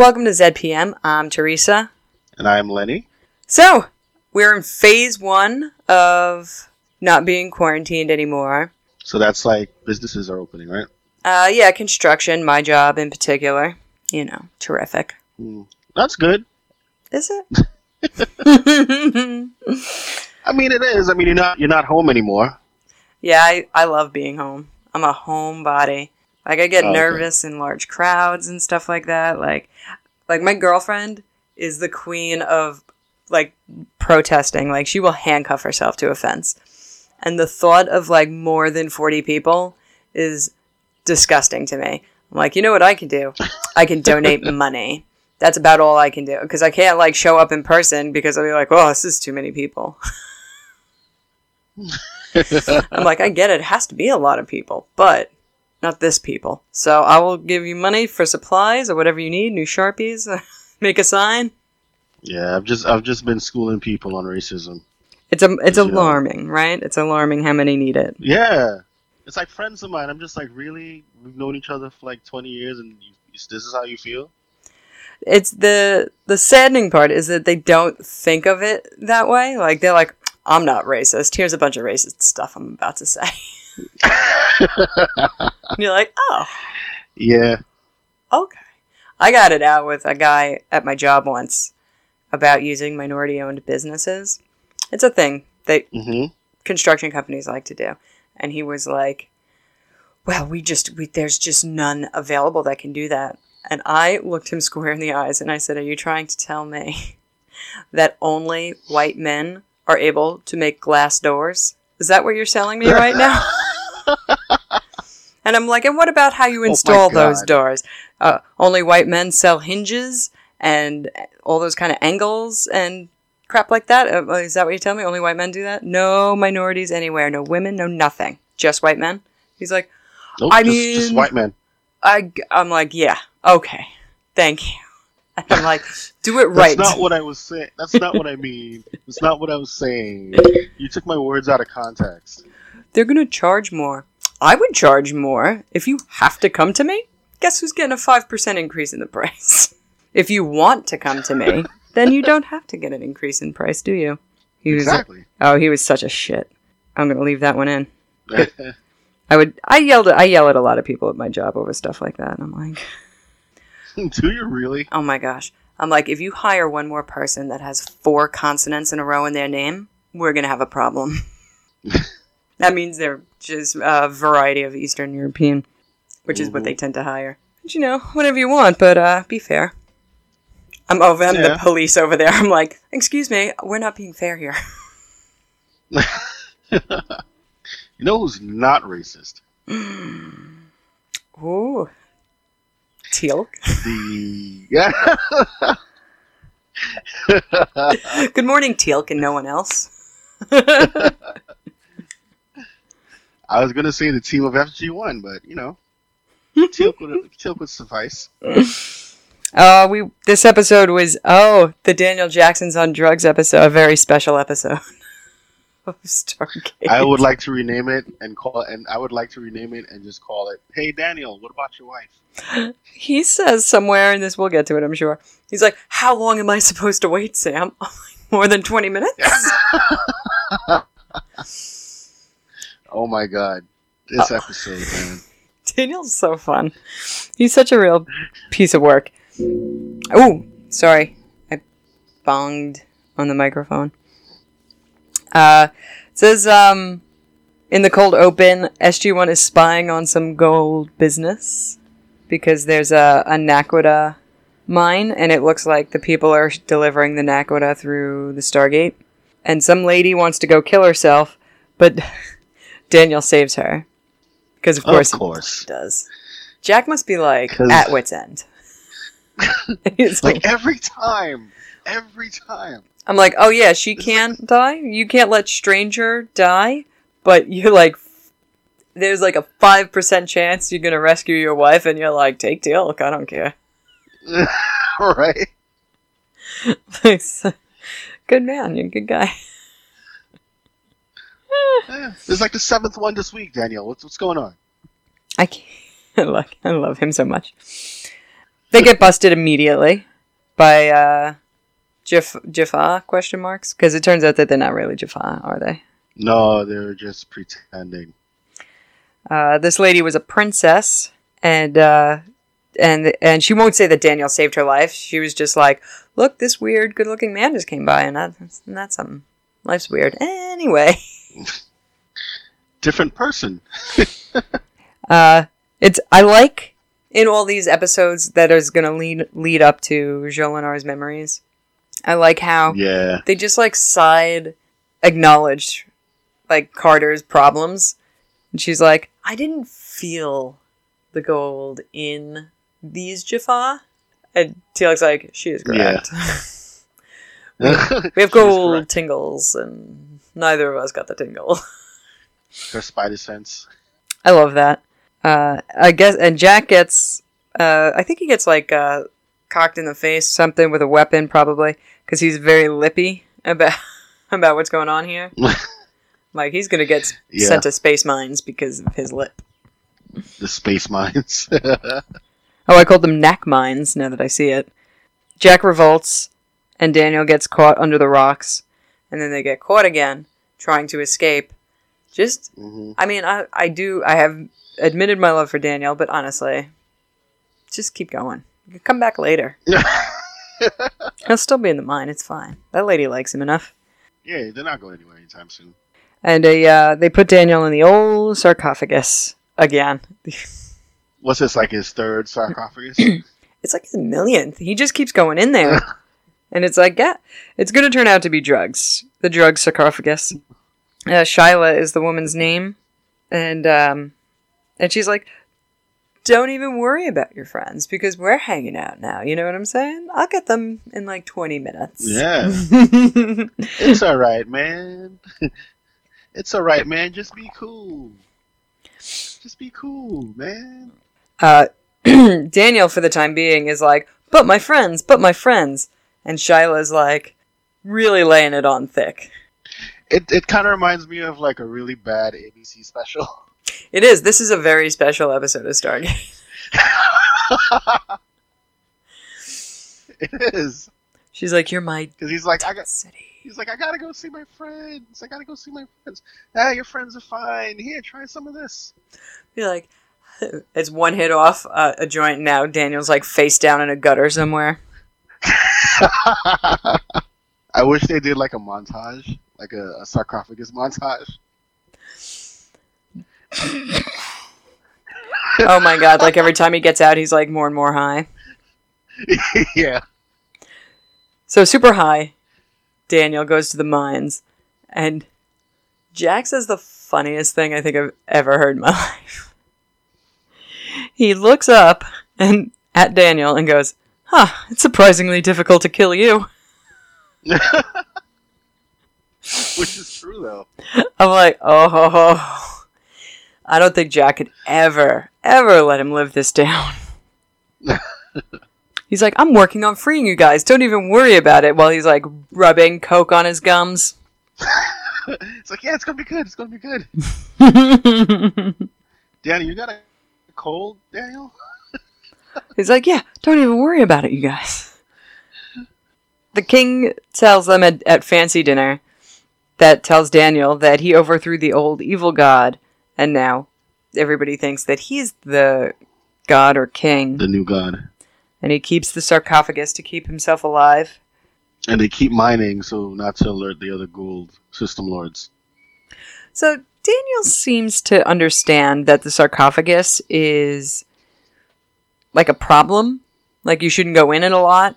Welcome to ZPM. I'm Teresa. And I'm Lenny. So, we're in phase one of not being quarantined anymore. So that's like businesses are opening, right? Uh, yeah, construction, my job in particular. You know, terrific. Mm, that's good. Is it? I mean, it is. I mean, you're not you're not home anymore. Yeah, I, I love being home. I'm a homebody. Like I get Oh, okay. nervous in large crowds and stuff like that. Like like my girlfriend is the queen of like protesting. Like she will handcuff herself to a fence. And the thought of like more than 40 people is disgusting to me. I'm like, you know what I can do? I can donate money. That's about all I can do because I can't like show up in person because I'll be like, oh, this is too many people. I'm like, I get it. It has to be a lot of people, but not this people. So I will give you money for supplies or whatever you need, new Sharpies, make a sign. Yeah, I've just I've just been schooling people on racism. It's a, it's alarming, right? It's alarming how many need it. Yeah, it's like friends of mine. I'm just like, really? We've known each other for like 20 years, and you, this is how you feel? It's the the saddening part is that they don't think of it that way. Like they're like, I'm not racist. Here's a bunch of racist stuff I'm about to say. You're like, oh, yeah. okay. I got it out with a guy at my job once about using minority owned businesses. It's a thing that hmm construction companies like to do. And he was like, well, we just, we, there's just none available that can do that. And I looked him square in the eyes and I said, Are you trying to tell me that only white men are able to make glass doors? Is that what you're selling me right now? and I'm like, And what about how you my install those doors? Uh, only white men sell hinges and all those kind of angles and crap like that? Uh, is that what you tell me? Only white men do that? No minorities anywhere. No women. No nothing. Just white men. He's like, Nope, I just, just white men. I, I'm like, yeah, okay, thank you. And I'm like, do it right. That's not what I was saying. That's not what I mean. That's not what I was saying. You took my words out of context. They're gonna charge more. I would charge more if you have to come to me. Guess who's getting a five percent increase in the price? If you want to come to me, then you don't have to get an increase in price, do you? He was Exactly. oh, he was such a shit. I'm gonna leave that one in. I would. I yelled. I yell at a lot of people at my job over stuff like that. And I'm like, do you really? oh my gosh. I'm like, if you hire one more person that has four consonants in a row in their name, we're gonna have a problem. That means they're just a variety of Eastern European, which is what they tend to hire. But you know, whatever you want, but uh, be fair. I'm over. I'm the police over there. I'm like, excuse me, we're not being fair here. You know who's not racist? Ooh, Teal'c. The yeah. Good morning, Teal'c, and no one else. I was gonna say the team of SG1, but you know, Teal'c would Teal'c would suffice. Uh, we this episode was oh the Daniel Jackson's on drugs episode, a very special episode of Stargate. I would like to rename it and call it, and I would like to rename it and just call it. Hey Daniel, what about your wife? He says somewhere in this, we'll get to it, I'm sure. He's like, "How long am I supposed to wait, Sam? More than twenty minutes?" Oh my god, this episode, man. Daniel's so fun. He's such a real piece of work. Oh, sorry. I bonged on the microphone. Uh, it says, um, in the cold open, SG1 is spying on some Goa'uld business because there's a, a naquadah mine and it looks like the people are delivering the naquadah through the Stargate. And some lady wants to go kill herself, but Daniel saves her. Because of Of course, he course. does. Jack must be like at wit's end. He's Like every time, every time. I'm like, oh yeah, she can't die. You can't let stranger die, but you're like, there's like a five percent chance you're gonna rescue your wife, and you're like, take Teal'c, I don't care. right? good man, you're a good guy. Yeah. There's like the seventh one this week, Daniel. What's what's going on? I can't. I love, I love him so much. they get busted immediately by uh, Jaf- question marks because it turns out that they're not really Jaffa, are they? No, they're just pretending. Uh, this lady was a princess, and uh, and and she won't say that Daniel saved her life. She was just like, "Look, this weird, good-looking man just came by, and that's, and that's something. Life's weird." Anyway, Different person. uh, it's I like in all these episodes that is going to lead lead up to Jolinar's memories. I like how Yeah. they just like side acknowledge like Carter's problems. And she's like, I didn't feel the Goa'uld in these Jaffa. And Teal'c's like, she is correct. we have Goa'uld tingles, and neither of us got the tingle. Her spider sense. I love that. Uh, I guess, and Jack gets, uh, I think he gets like uh, cocked in the face, something with a weapon, probably, because he's very lippy about about what's going on here. like he's gonna get Yeah. sent to space mines because of his lip. The space mines. Oh, I called them knack mines. Now that I see it, Jack revolts, and Daniel gets caught under the rocks, and then they get caught again trying to escape. Just hmm I mean, I, I do. I have admitted my love for Daniel, but honestly, just keep going. Come back later. He'll still be in the mine. It's fine. That lady likes him enough. yeah, they're not going anywhere anytime soon. And they, uh, they put Daniel in the old sarcophagus again. What's this, like his third sarcophagus? It's like his millionth. He just keeps going in there. and it's like, yeah, it's going to turn out to be drugs. The drug sarcophagus. Uh, Shyla is the woman's name. And, um, and she's like, don't even worry about your friends because we're hanging out now. You know what I'm saying? I'll get them in like 20 minutes. yeah. It's alright, man. it's alright, man. Just be cool. Just be cool, man. uh, Daniel, for the time being, is like, but my friends, but my friends. And Shyla's like, really laying it on thick. It it kind of reminds me of like a really bad ABC special. It is. This is a very special episode of Stargate. it is She's like, you're my because he's like I got. city. He's like, I gotta go see my friends. I gotta go see my friends. Ah, your friends are fine. Here, try some of this. Be like, it's one hit off uh, a joint. Now Daniel's like face down in a gutter somewhere. I wish they did like a montage, like a, a sarcophagus montage. Oh my god! Like every time he gets out, he's like more and more high. yeah. So super high. Daniel goes to the mines, and Jack says the funniest thing I think I've ever heard in my life. He looks up and at Daniel and goes, "Huh, it's surprisingly difficult to kill you." Which is true though. I'm like, oh, ho, ho. I don't think Jack could ever, ever let him live this down. he's like, I'm working on freeing you guys. Don't even worry about it. While he's like rubbing coke on his gums. it's like, yeah, it's gonna be good. It's gonna be good. Danny, you got a cold, Daniel? He's like, yeah, don't even worry about it, you guys. The king tells them at, at fancy dinner that tells Daniel that he overthrew the old evil god, and now everybody thinks that he's the god or king. The new god. and he keeps the sarcophagus to keep himself alive. And they keep mining so not to alert the other Goa'uld system lords. So Daniel seems to understand that the sarcophagus is like a problem, like you shouldn't go in it a lot.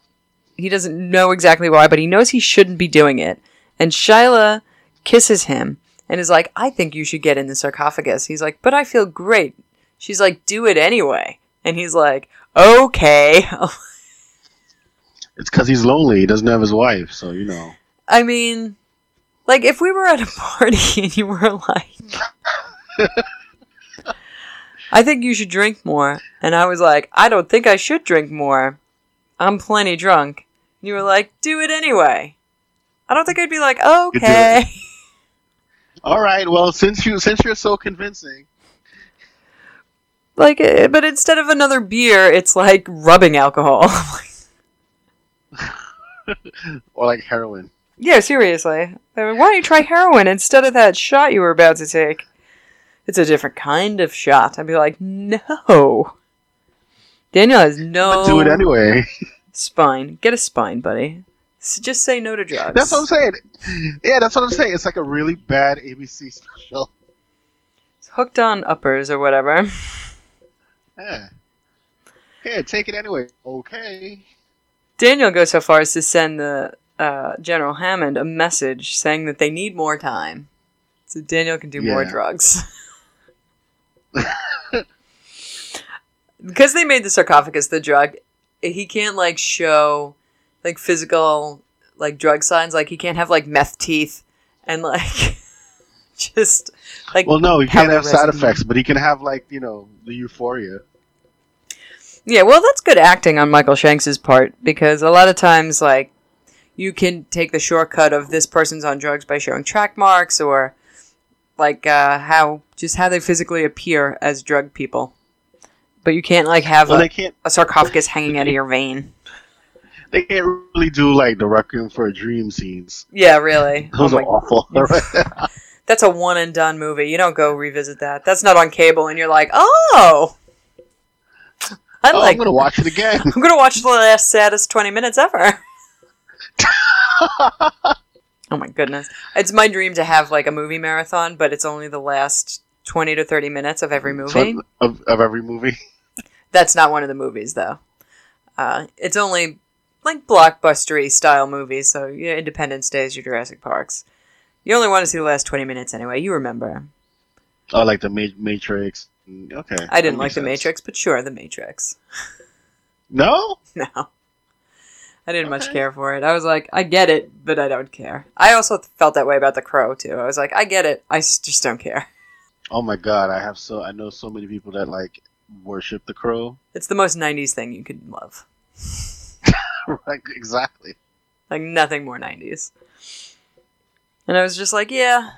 He doesn't know exactly why, but he knows he shouldn't be doing it. And Shyla kisses him and is like, "I think you should get in the sarcophagus." He's like, "But I feel great." She's like, "Do it anyway." And he's like, "Okay." It's because he's lonely. He doesn't have his wife, so you know. I mean, like if we were at a party and you were like, I think you should drink more. And I was like, I don't think I should drink more. I'm plenty drunk. And you were like, do it anyway. I don't think I'd be like, okay. All right. Well, since you since you're so convincing, like, eh, but instead of another beer, it's like rubbing alcohol. or like heroin. yeah, seriously. They're like, Why don't you try heroin instead of that shot you were about to take? It's a different kind of shot. I'd be like, no. Daniel has no But do it anyway. spine. Get a spine, buddy. S- Just say no to drugs. That's what I'm saying. Yeah, that's what I'm saying. It's like a really bad ABC special. It's hooked on uppers or whatever. Yeah. Yeah, take it anyway. Okay. Daniel goes so far as to send the uh, General Hammond a message saying that they need more time, so Daniel can do more drugs. because they made the sarcophagus the drug, he can't like show like physical like drug signs. Like he can't have like meth teeth and like just like Well, no, he can't have side effects, but he can have like you know the euphoria. Yeah, well, that's good acting on Michael Shanks's part because a lot of times, like, you can take the shortcut of this person's on drugs by showing track marks or, like, uh, how just how they physically appear as drug people. But you can't like have Well, a, can't. a sarcophagus hanging out of your vein. They can't really do like the Requiem for a Dream scenes. Yeah, really. Oh Those my- are awful. that's a one and done movie. You don't go revisit that. That's not on cable, and you're like, oh, I oh, like. I'm gonna watch it again. I'm gonna watch the last saddest twenty minutes ever. Oh my goodness. It's my dream to have like a movie marathon, but it's only the last 20 to 30 minutes of every movie. of, of every movie. That's not one of the movies though. Uh, it's only like blockbustery style movies, so yeah, Independence Day is your Jurassic Parks. You only want to see the last 20 minutes anyway, you remember. Oh, like the Ma- Matrix. Mm, Okay. I didn't like makes The. Matrix, but sure, The Matrix. No. No. I didn't much care for it. I was like, I get it, but I don't care. I also felt that way about The Crow too. I was like, I get it, I just don't care. Oh my God! I have so I know so many people that like worship the crow. It's the most 90s thing you could love. right. Exactly. Like nothing more 90s. And I was just like, yeah,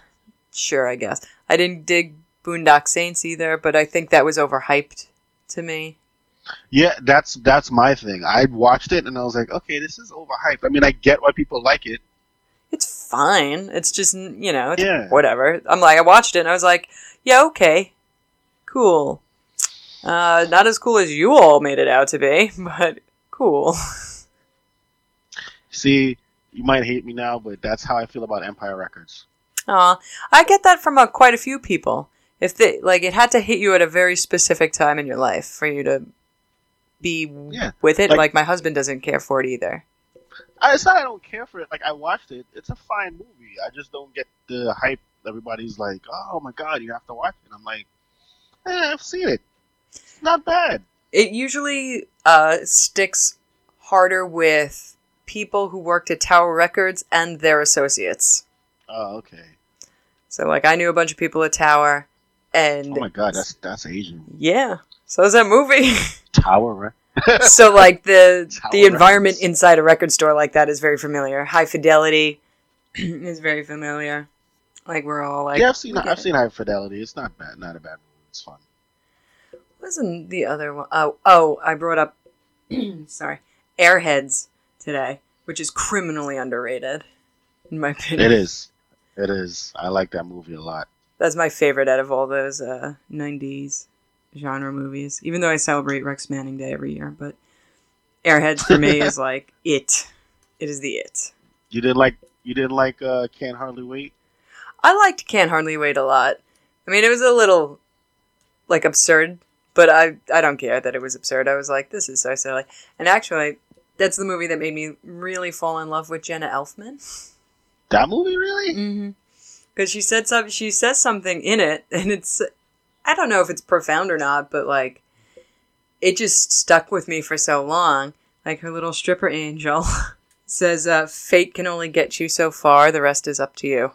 sure, I guess. I didn't dig Boondock Saints either, but I think that was overhyped to me. Yeah, that's that's my thing. I watched it and I was like, okay, this is overhyped. I mean, I get why people like it. It's fine. It's just, you know, it's Yeah. whatever. I'm like, I watched it and I was like, yeah, okay. Cool. Uh, not as cool as you all made it out to be, but cool. See, you might hate me now, but that's how I feel about Empire Records. Aw, I get that from uh, quite a few people. If they like, it had to hit you at a very specific time in your life for you to be Yeah, with it. like- Like, my husband doesn't care for it either. I, it's not I don't care for it. Like I watched it. It's a fine movie. I just don't get the hype. Everybody's like, oh my god, you have to watch it. I'm like, eh, I've seen it. It's not bad. It usually uh, sticks harder with people who worked at Tower Records and their associates. Oh, okay. So, like, I knew a bunch of people at Tower, and Oh my god, that's that's Asian. yeah, so is that movie. Tower, right? so, like, the Tower the environment Records. inside a record store like that is very familiar. High Fidelity is very familiar. Like, we're all like, yeah, I've seen I've it. seen High Fidelity. It's not bad. Not a bad movie. It's fun. wasn't the other one? Oh, oh, I brought up, sorry, Airheads today, which is criminally underrated, in my opinion. It is. It is. I like that movie a lot. That's my favorite out of all those uh, 90s genre movies, even though I celebrate Rex Manning Day every year. But Airheads for me is like it. It is the it. You didn't like you didn't like uh, Can't Hardly Wait. I liked Can't Hardly Wait a lot. I mean, it was a little like absurd, but I I don't care that it was absurd. I was like, this is so silly. And actually, that's the movie that made me really fall in love with Jenna Elfman. That movie really? Mm-hmm. Because she said some, she says something in it, and it's I don't know if it's profound or not, but like it just stuck with me for so long. Like her little stripper angel says, uh, "Fate can only get you so far. The rest is up to you."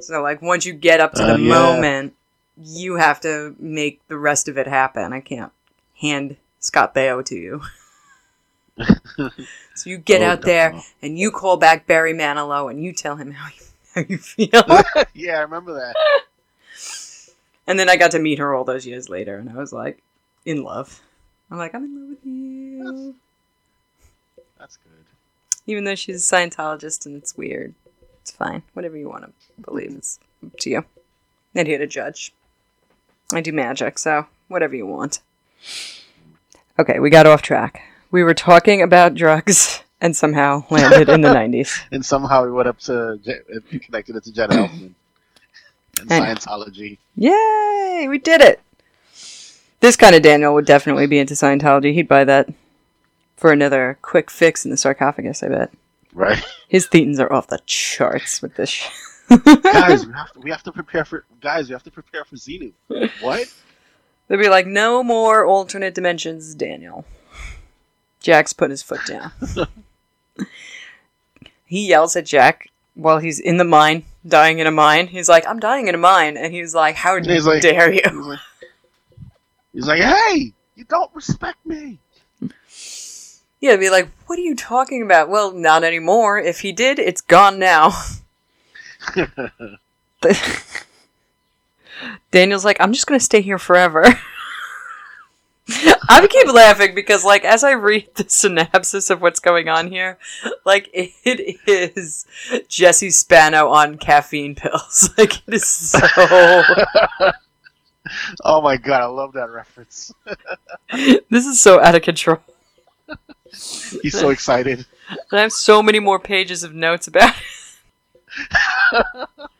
So like once you get up to Oh, the yeah. moment, you have to make the rest of it happen. I can't hand Scott Baio to you. so you get Oh, out there no. and you call back Barry Manilow and you tell him how you, how you feel. yeah, I remember that. And then I got to meet her all those years later, and I was like, in love. I'm like, I'm in love with you. That's good. Even though she's a Scientologist and it's weird. It's fine. Whatever you want to believe is up to you. Not here to judge. I do magic, so whatever you want. Okay, we got off track. We were talking about drugs and somehow landed in the 90s. And somehow we went up to it uh, connected it to Jenna Elfman and I know. Scientology. Yay! We did it! This kind of Daniel would definitely be into Scientology. He'd buy that for another quick fix in the sarcophagus, I bet. Right, His thetans are off the charts with this shit. guys, we have to we have to prepare for guys. We have to prepare for Xenu. What? They'd be like, no more alternate dimensions, Daniel. Jack's put his foot down. he yells at Jack while he's in the mine, dying in a mine. He's like, I'm dying in a mine. And he's like, How he's like- dare you? He's like, he's like, hey, you don't respect me. Yeah, be like, What are you talking about? Well, not anymore. If he did, it's gone now. Daniel's like, I'm just gonna stay here forever. I keep laughing because, like, as I read the synopsis of what's going on here, like, it is Jesse Spano on caffeine pills. Like, it is so. oh my god, I love that reference. this is so out of control. He's so excited. And I have so many more pages of notes about it.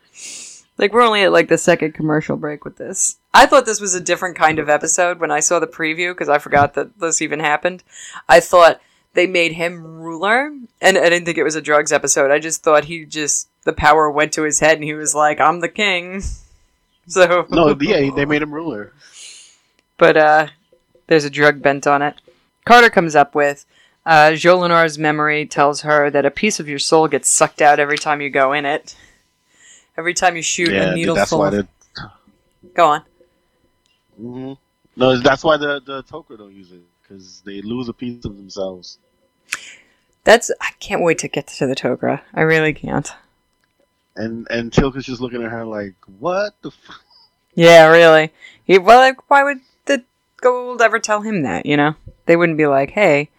like, we're only at, like, the second commercial break with this. I thought this was a different kind of episode when I saw the preview because I forgot that this even happened. I thought they made him ruler, and I didn't think it was a drugs episode. I just thought he just, the power went to his head and he was like, I'm the king. So. No, yeah, they made him ruler. but uh, there's a drug bent on it. Carter comes up with uh, Jolinar's memory tells her that a piece of your soul gets sucked out every time you go in it. Every time you shoot Yeah, a needle that's full why of... Go on. hmm no, that's why the the Tok'ra don't use it because they lose a piece of themselves. That's I can't wait to get to the Tok'ra. I really can't. And and Teal'c's just looking at her like, what the? F-? Yeah, really. He, well, like, why would the Goa'uld ever tell him that? You know, they wouldn't be like, "Hey,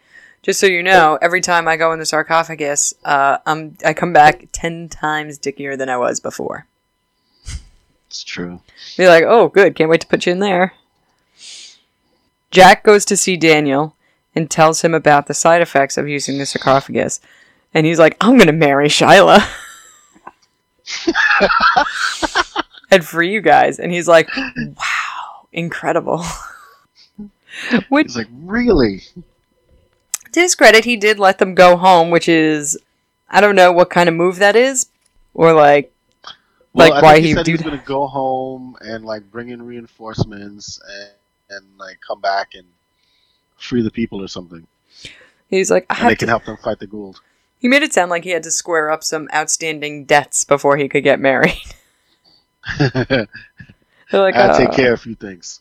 just so you know, every time I go in the sarcophagus, uh, um, I come back ten times dickier than I was before." It's true. Be like, "Oh, good, can't wait to put you in there." Jack goes to see Daniel and tells him about the side effects of using the sarcophagus, and he's like, "I'm gonna marry Shyla." and for you guys, and he's like, "Wow, incredible." Which, He's like, really? To his credit, he did let them go home, which is, I don't know what kind of move that is, or like, Well, Like, I why he, he said he was gonna go home and like bring in reinforcements and, and like come back and free the people or something, he's like, I they have can to. help them fight the Goa'uld. He made it sound like he had to square up some outstanding debts before he could get married. I They're like, had to take "Uh." care of a few things.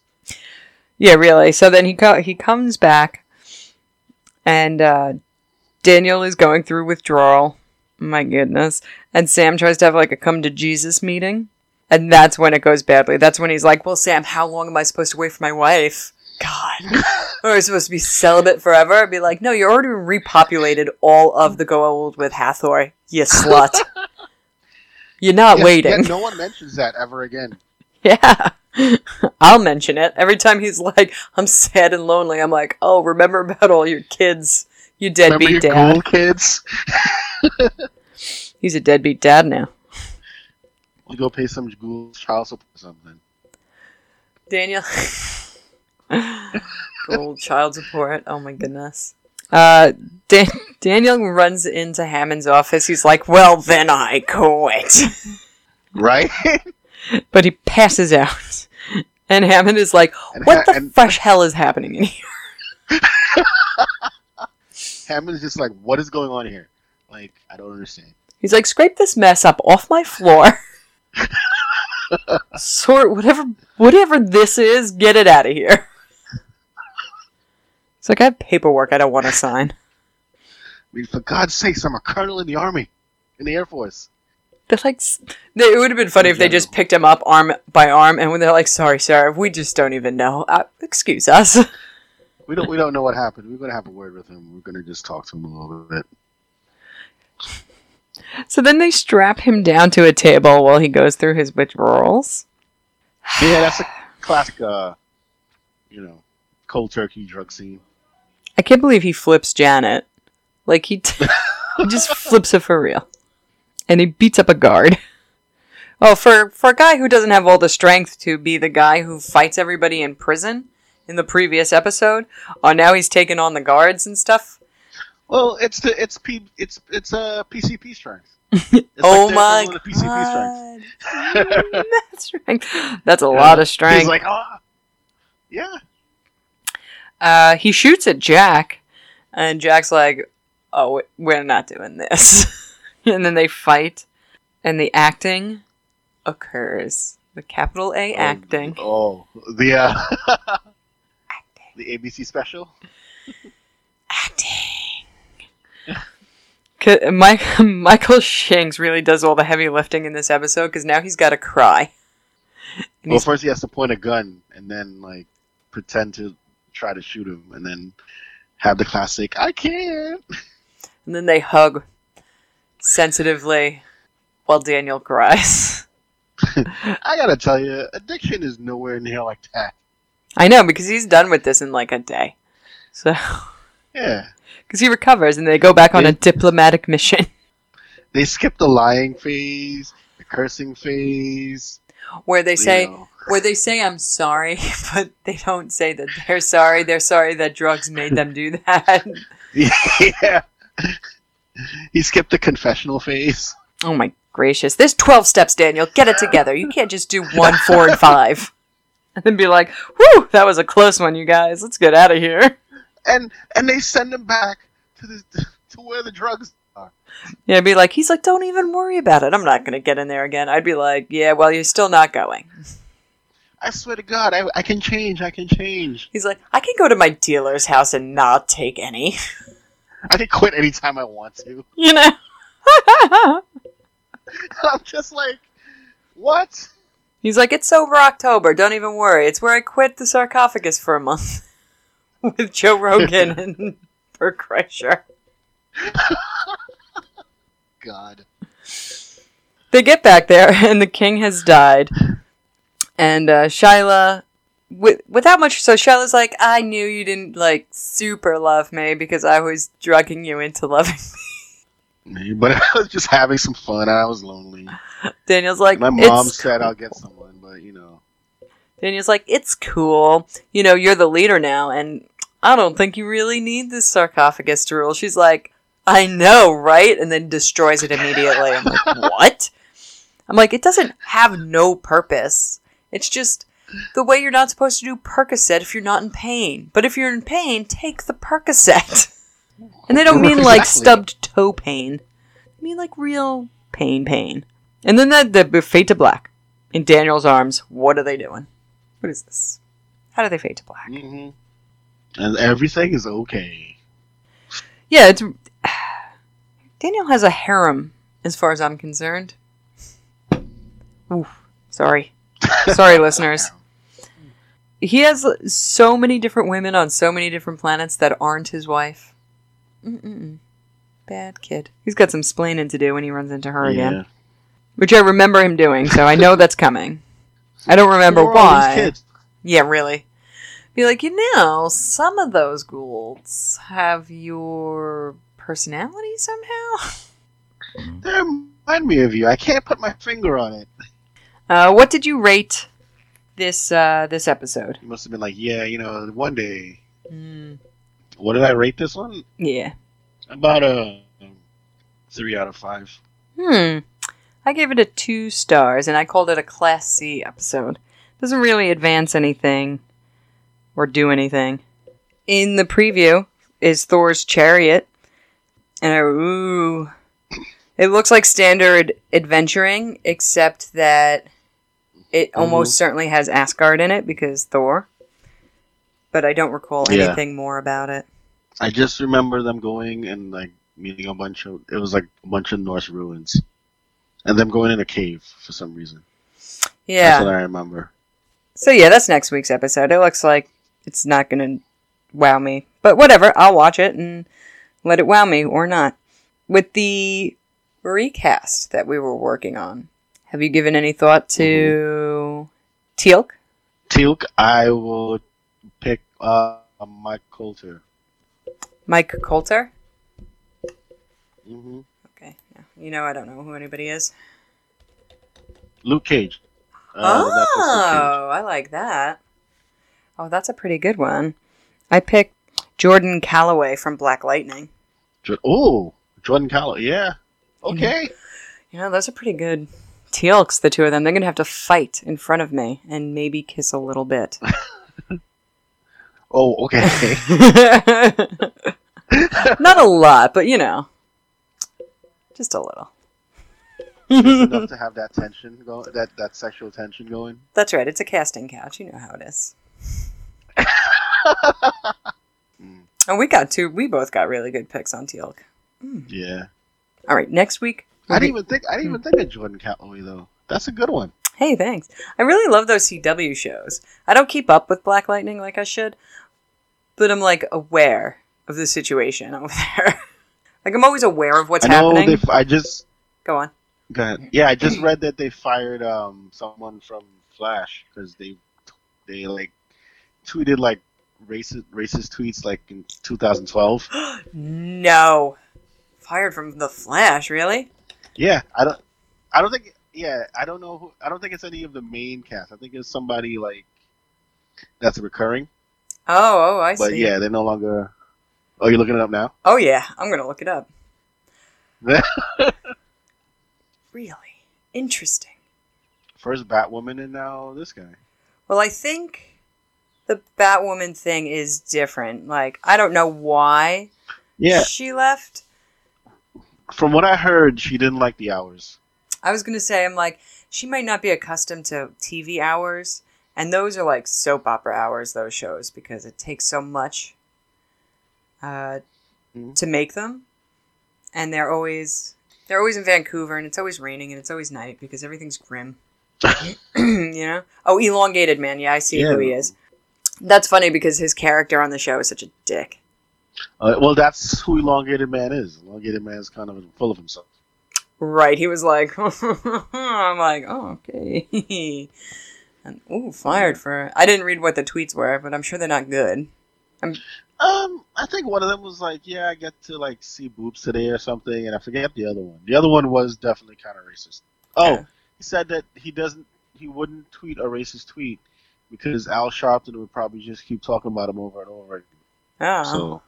Yeah, really. So then he co- he comes back, and uh, Daniel is going through withdrawal. My goodness. And Sam tries to have like a come to Jesus meeting, and that's when it goes badly. That's when he's like, "Well, Sam, how long am I supposed to wait for my wife?" God, or is supposed to be celibate forever? I'd be like, "No, you already repopulated all of the Goa'uld with Hathor, you slut. You're not Yes, waiting." yet no one mentions that ever again. Yeah. I'll mention it. Every time he's like, I'm sad and lonely, I'm like, oh, remember about all your kids. You Remember deadbeat your dad. Goa'uld kids? He's a deadbeat dad now. We go pay some Goa'uld child support or something. Daniel. Goa'uld child support. Oh my goodness. Uh, Dan- Daniel runs into Hammond's office. He's like, well, then I quit. Right? But he passes out. And Hammond is like, what Ha- the and- fresh hell is happening in here? Hammond's just like, what is going on here? Like, I don't understand. He's like, scrape this mess up off my floor. Sort whatever whatever this is, get it out of here. It's like I have paperwork I don't want to sign. I mean, for God's sakes, I'm a colonel in the army, in the Air Force. They're like, they, it would have been funny if they just picked him up arm by arm, and when they're like, "Sorry, sir, we just don't even know. Uh, excuse us." We don't we don't know what happened. We're gonna have a word with him. We're gonna just talk to him a little bit. so then they strap him down to a table while he goes through his withdrawals. Yeah, that's a classic. Uh, you know, cold turkey drug scene. I can't believe he flips Janet. Like he, t- he just flips her for real, and he beats up a guard. Well, for for a guy who doesn't have all the strength to be the guy who fights everybody in prison in the previous episode, oh now he's taking on the guards and stuff. Well, it's the it's P it's it's uh, PCP strength. Oh like my PCP strength. god, that's right. That's a lot of strength. He's like, ah, yeah. Uh, he shoots at Jack, and Jack's like, "Oh, we're not doing this." and then they fight, and the acting occurs. The capital A acting. Oh, the uh, the ABC special. Acting. Mike, Michael Shanks really does all the heavy lifting in this episode because now he's got to cry. And Well, first he has to point a gun and then like pretend to try to shoot him, and then have the classic "I can't." and then they hug sensitively while Daniel cries. I gotta tell you, addiction is nowhere near like that. I know because he's done with this in like a day. So. Yeah, Because he recovers and they go back on a diplomatic mission. they skip the lying phase, the cursing phase. Where they say know. where they say I'm sorry, but they don't say that they're sorry. They're sorry that drugs made them do that. yeah. He skipped the confessional phase. oh my gracious. There's twelve steps, Daniel. Get it together. You can't just do one, four, and five. And then be like, whew, that was a close one, you guys. Let's get out of here. and and they send him back to the to where the drugs are. Yeah, be like, he's like, don't even worry about it. I'm not gonna get in there again. I'd be like, yeah, well, you're still not going. I swear to God, I, I can change. I can change. He's like, I can go to my dealer's house and not take any. I can quit anytime I want to. You know? I'm just like, what? He's like, it's over October. Don't even worry. It's where I quit the sarcophagus for a month with Joe Rogan and Bert Kreischer. God. They get back there, and the king has died. And uh, Shyla, with, without much, so Shyla's like, I knew you didn't like super love me because I was drugging you into loving me. But I was just having some fun. I was lonely. Daniel's like, My mom said I'll get someone, but you know. Daniel's like, it's cool. You know, you're the leader now, and I don't think you really need this sarcophagus to rule. She's like, I know, right? And then destroys it immediately. I'm like, what? I'm like, it doesn't have no purpose. It's just the way you're not supposed to do Percocet if you're not in pain. But if you're in pain, take the Percocet. And they don't mean like stubbed toe pain. They mean like real pain pain. And then the, the fade to black. In Daniel's arms, what are they doing? What is this? How do they fade to black? hmm And everything is okay. Yeah, it's Daniel has a harem, as far as I'm concerned. Oof, sorry, sorry, listeners. He has so many different women on so many different planets that aren't his wife. Mm-mm. Bad kid. He's got some splaining to do when he runs into her again, which I remember him doing, so I know that's coming. I don't remember Who are why. kids? Yeah, really. Be like, you know, some of those ghouls have your personality somehow. They remind me of you. I can't put my finger on it. Uh, what did you rate this uh, this episode? You must have been like, yeah, you know, one day. Mm, What did I rate this one? yeah. About a three out of five. Hmm. I gave it a two stars, and I called it a Class C episode. Doesn't really advance anything or do anything. In the preview is Thor's chariot, and I, ooh, it looks like standard adventuring, except that it mm-hmm. almost certainly has Asgard in it because Thor. But I don't recall Yeah. anything more about it. I just remember them going and like meeting a bunch of. It was like a bunch of Norse ruins. and them going in a cave for some reason. Yeah. That's what I remember. So yeah, that's next week's episode. It looks like it's not gonna wow me, but whatever. I'll watch it and let it wow me or not. With the recast that we were working on, have you given any thought to Teal'c? Teal'c, I would pick uh, Mike Colter. Mike Colter? hmm Okay, yeah. You know I don't know who anybody is. Luke Cage. Uh, Luke Cage. oh, I like that. Oh, that's a pretty good one. I picked Jordan Calloway from Black Lightning. Jo- Oh, Jordan Calloway. Yeah. Okay. You know, those are pretty good. Teal'c's the two of them. They're gonna have to fight in front of me and maybe kiss a little bit. Oh, okay. Not a lot, but you know, just a little. Just enough to have that tension go, that that sexual tension going. That's right. It's a casting couch. You know how it is. Mm, And we got two. We both got really good picks on Teal'c. yeah. All right, next week. I didn't even think. I didn't even think of Jordan Calloway though. That's a good one. Hey, thanks. I really love those CW shows. I don't keep up with Black Lightning like I should, but I'm like aware of the situation over there. like I'm always aware of what's I happening. F- I just. Go on. Go ahead. Yeah, I just read that they fired um someone from Flash because they they like tweeted like racist racist tweets like in 2012. no. Fired from the Flash, really? Yeah, I don't. I don't think. Yeah, I don't know who. I don't think it's any of the main cast. I think it's somebody like that's recurring. Oh, oh, I But see. But yeah, they're no longer. Oh, you're looking it up now. Oh yeah, I'm gonna look it up. Really interesting. First Batwoman and now this guy. Well, I think the Batwoman thing is different. Like, I don't know why Yeah, she left. From what I heard, she didn't like the hours. I was gonna say, I'm like, she might not be accustomed to TV hours, and those are like soap opera hours. Those shows because it takes so much uh, Mhm. to make them, and they're always they're always in Vancouver, and it's always raining, and it's always night because everything's grim. you know? Oh, elongated man. Yeah, I see Yeah. who he is. That's funny because his character on the show is such a dick. Uh, well, that's who Elongated Man is. Elongated Man is kind of full of himself. Right. He was like, I'm like, oh, okay. and, ooh, fired for. I didn't read what the tweets were, but I'm sure they're not good. Um, I think one of them was like, "Yeah, I get to like see boobs today" or something, and I forget the other one. The other one was definitely kind of racist. Oh, Yeah. he said that he doesn't, he wouldn't tweet a racist tweet because Al Sharpton would probably just keep talking about him over and over. again. Oh. So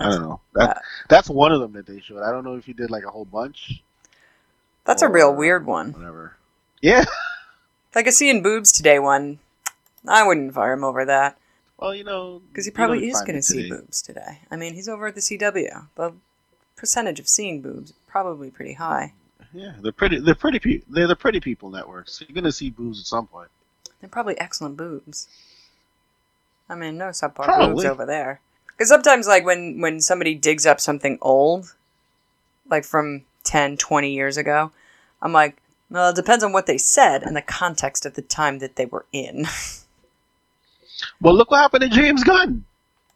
I don't know. That Uh, that's one of them that they showed. I don't know if he did like a whole bunch. That's a real weird one. Whatever. Yeah. Like a seeing boobs today one. I wouldn't fire him over that. Well, you know, Because he probably is going to see boobs today. I mean, he's over at the CW. The percentage of seeing boobs is probably pretty high. Yeah, they're pretty. They're pretty. Pe- they're the pretty people networks. So you're gonna see boobs at some point. They're probably excellent boobs. I mean, no subpar boobs over there. Because sometimes, like, when, when somebody digs up something old, like from 10, 20 years ago, I'm like, well, it depends on what they said and the context of the time that they were in. Well, look what happened to James Gunn.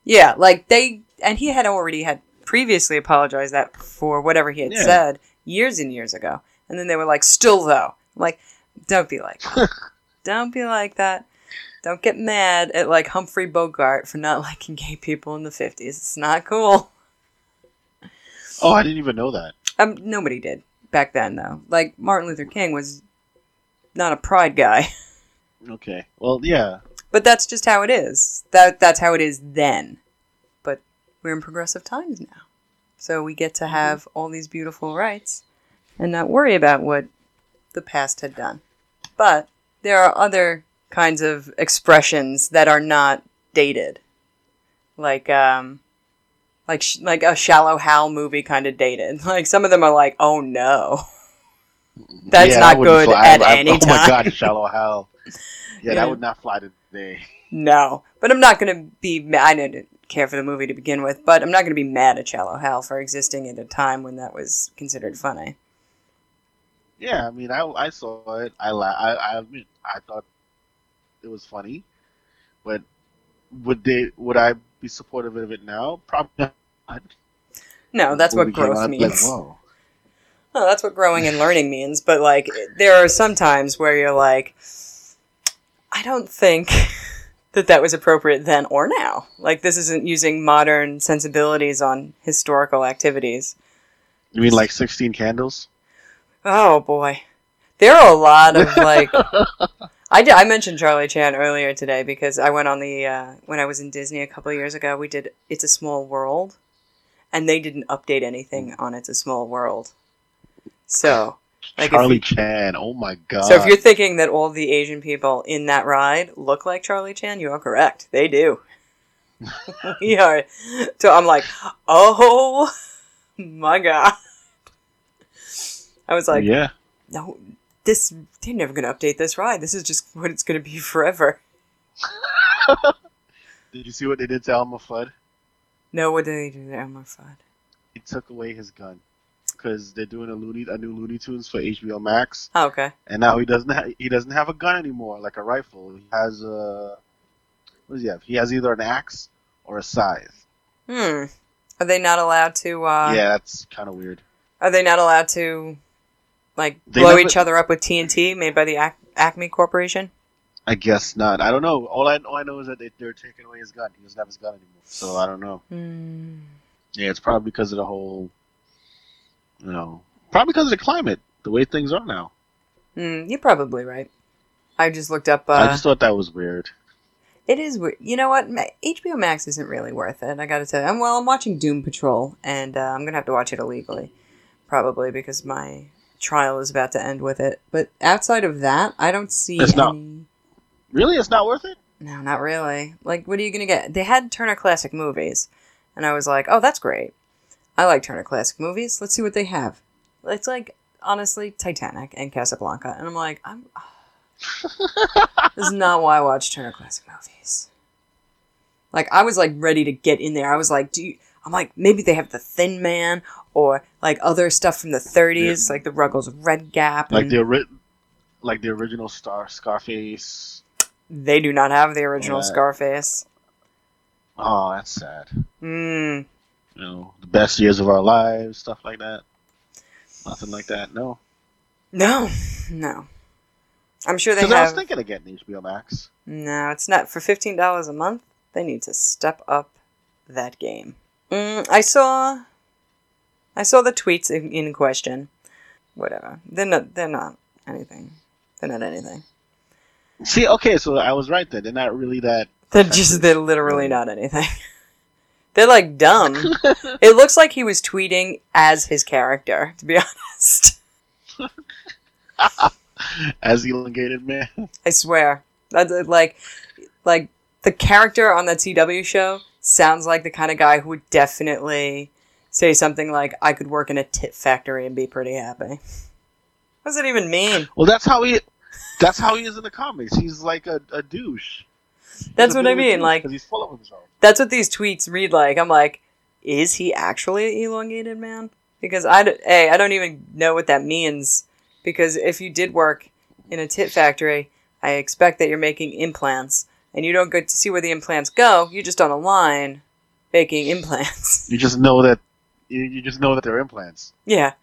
yeah, like, they, and he had already had previously apologized that for whatever he had Yeah. said years and years ago. And then they were like, still though. I'm like, don't be like that. don't be like that. Don't get mad at like Humphrey Bogart for not liking gay people in the 50s. It's not cool. Oh, I didn't even know that. Um, nobody did back then, though. Like, Martin Luther King was not a pride guy. Okay. Well, yeah. But that's just how it is. That That's how it is then. But we're in progressive times now. So we get to have all these beautiful rights and not worry about what the past had done. But there are other kinds of expressions that are not dated. Like, um, like, sh- like a Shallow Hal movie kind of dated. Like, some of them are like, oh no. That's Yeah, not that good fly. at I- I- any Oh my. God, Shallow Hal. Yeah, Yeah. that would not fly today. No, but I'm not going to be. Ma- I didn't care for the movie to begin with, but I'm not going to be mad at Shallow Hal for existing at a time when that was considered funny. Yeah, I mean, I, I saw it. I la- I I I thought it was funny, but would they would I be supportive of it now? Probably not. No, that's what growth means. Like, whoa. That's what growing and learning means. But like, there are some times where you're like, I don't think that that was appropriate then or now. Like, this isn't using modern sensibilities on historical activities. You mean like Sixteen Candles? Oh boy, there are a lot of like. I did, I mentioned Charlie Chan earlier today because I went on the uh, when I was in Disney a couple of years ago. We did It's a Small World, and they didn't update anything on It's a Small World. So, like, Charlie you- Chan. Oh my god. So if you're thinking that all the Asian people in that ride look like Charlie Chan, you are correct. They do. we are. So I'm like, oh my god. I was like, yeah. no, this they're never gonna update this ride. This is just what it's gonna be forever. Did you see what they did to Elmer Fudd? No, what did they do to Elmer Fudd? He took away his gun because they're doing a Looney a new Looney Tunes for HBO Max, Oh, okay. and now he doesn't ha- he doesn't have a gun anymore, like a rifle. He has a what does he have? He has either an axe or a scythe. Hmm. Are they not allowed to? uh yeah, that's kind of weird. Are they not allowed to, like, They blow each other up with TNT made by the Ac- Acme Corporation? I guess not. I don't know. All I all I know is that they, they're taking away his gun. He doesn't have his gun anymore. So I don't know. Hmm. Yeah, it's probably because of the whole, you know, probably because of the climate, the way things are now. Mm, you're probably right. I just looked up. I Uh, just thought that was weird. it is weird. You know what? HBO Max isn't really worth it. I gotta tell you. I'm, well, I'm watching Doom Patrol, and uh, I'm gonna have to watch it illegally, probably because my trial is about to end with it. But outside of that, I don't see It's any. not- Really, it's not worth it. No, not really. Like, what are you gonna get? They had Turner Classic Movies, and I was like, oh, that's great. I like Turner Classic Movies. Let's see what they have. It's like honestly Titanic and Casablanca, and I'm like, I'm. this is not why I watch Turner Classic Movies. Like, I was like ready to get in there. I was like, do you? I'm like, maybe they have the Thin Man or like other stuff from the 30s, like the Ruggles Red Gap. Like the ori- like the original Star Scarface. they do not have the original Yeah. Scarface. Oh, that's sad. Hmm. You know, the best years of our lives, stuff like that. Nothing like that. No. No, no. I'm sure they have. Because I was thinking of getting HBO Max. No, it's not for fifteen dollars a month. They need to step up that game. Mm, I saw, I saw the tweets in, in question. Whatever. They're not. They're not anything. They're not anything. See, okay, so I was right then. They're not really that. They're just. They're literally not anything. they're like dumb. it looks like he was tweeting as his character. To be honest, as elongated man. I swear. That's uh, like, like the character on that CW show sounds like the kind of guy who would definitely say something like, "I could work in a tit factory and be pretty happy." What does it even mean? Well, that's how he. That's how he is in the comics. He's like a, a douche. That's what I mean. Like he's full of himself. that's what these tweets read like. I'm like, is he actually an elongated man? Because I, a, I don't even know what that means. Because if you did work in a tit factory, I expect that you're making implants, and you don't get to see where the implants go. You're just on a line making implants. You just know that. You, you just know that they're implants. yeah,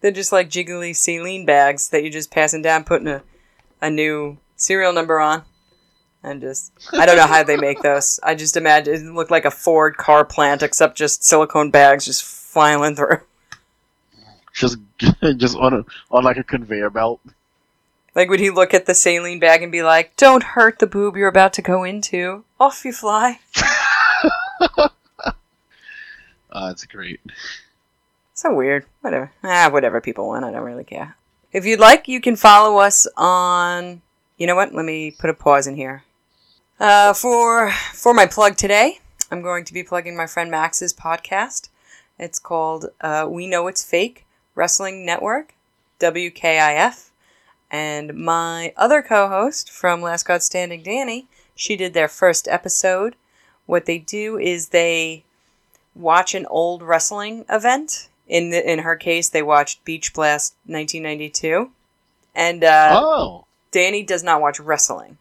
they're just like jiggly saline bags that you're just passing down, putting a, a new serial number on. And just, I don't know how they make those. I just imagine it looked like a Ford car plant, except just silicone bags just filing through. Just just on a on like a conveyor belt. Like, would he look at the saline bag and be like, "Don't hurt the boob you're about to go into. Off you fly." Uh, it's great. So weird. Whatever. Ah, whatever people want. I don't really care. If you'd like, you can follow us on. You know what? Let me put a pause in here. Uh, for for my plug today, I'm going to be plugging my friend Max's podcast. It's called uh, "We Know It's Fake" Wrestling Network, WKIF, and my other co-host from Last God Standing, Danny. She did their first episode. What they do is they watch an old wrestling event. In the, in her case, they watched Beach Blast 1992, and uh, oh, Danny does not watch wrestling.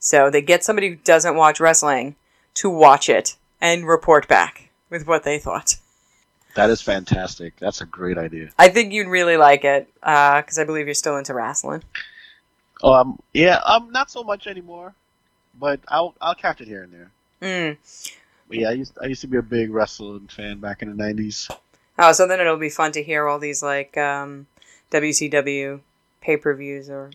So they get somebody who doesn't watch wrestling to watch it and report back with what they thought. that is fantastic. That's a great idea. I think you'd really like it because I believe you're still into wrestling. Oh, um, yeah, um, not so much anymore, but I'll I'll catch it here and there. Mm. But yeah, I used I used to be a big wrestling fan back in the '90s. Oh, so then it'll be fun to hear all these like um, WCW pay per views, or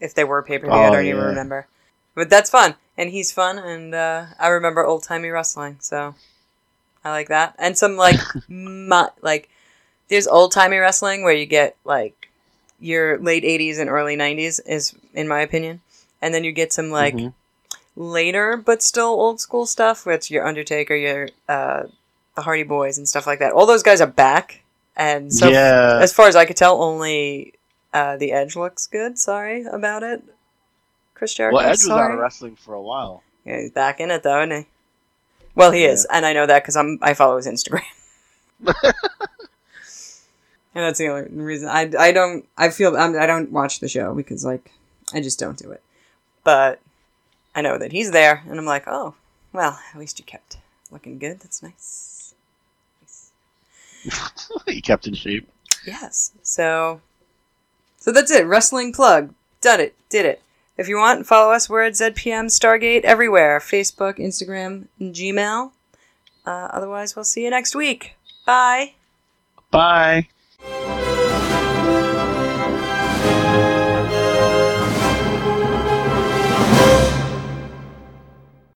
if they were pay per view, I Oh, don't even remember. But that's fun, and he's fun, and uh, I remember old timey wrestling, so I like that. And some like mu- like there's old timey wrestling where you get like your late '80s and early '90s is in my opinion, and then you get some like Mhm. Later but still old school stuff, which your Undertaker, your uh, the Hardy Boys, and stuff like that. All those guys are back, and so yeah, as far as I could tell, only uh, the Edge looks good. Sorry about it, Chris Jericho. well, Edge was out of wrestling for a while. Yeah, he's back in it though, isn't he? Well, he is, and I know that because I'm I follow his Instagram. And that's the only reason I, I don't I feel I'm, I don't watch the show because like I just don't do it. But I know that he's there, and I'm like, oh, well, at least you kept looking good. That's nice. nice. he kept in shape. Yes. So, so that's it. Wrestling plug. Done it. Did it. If you want, follow us. We're at ZPM Stargate everywhere: Facebook, Instagram, and Gmail. Uh, otherwise, we'll see you next week. Bye. Bye.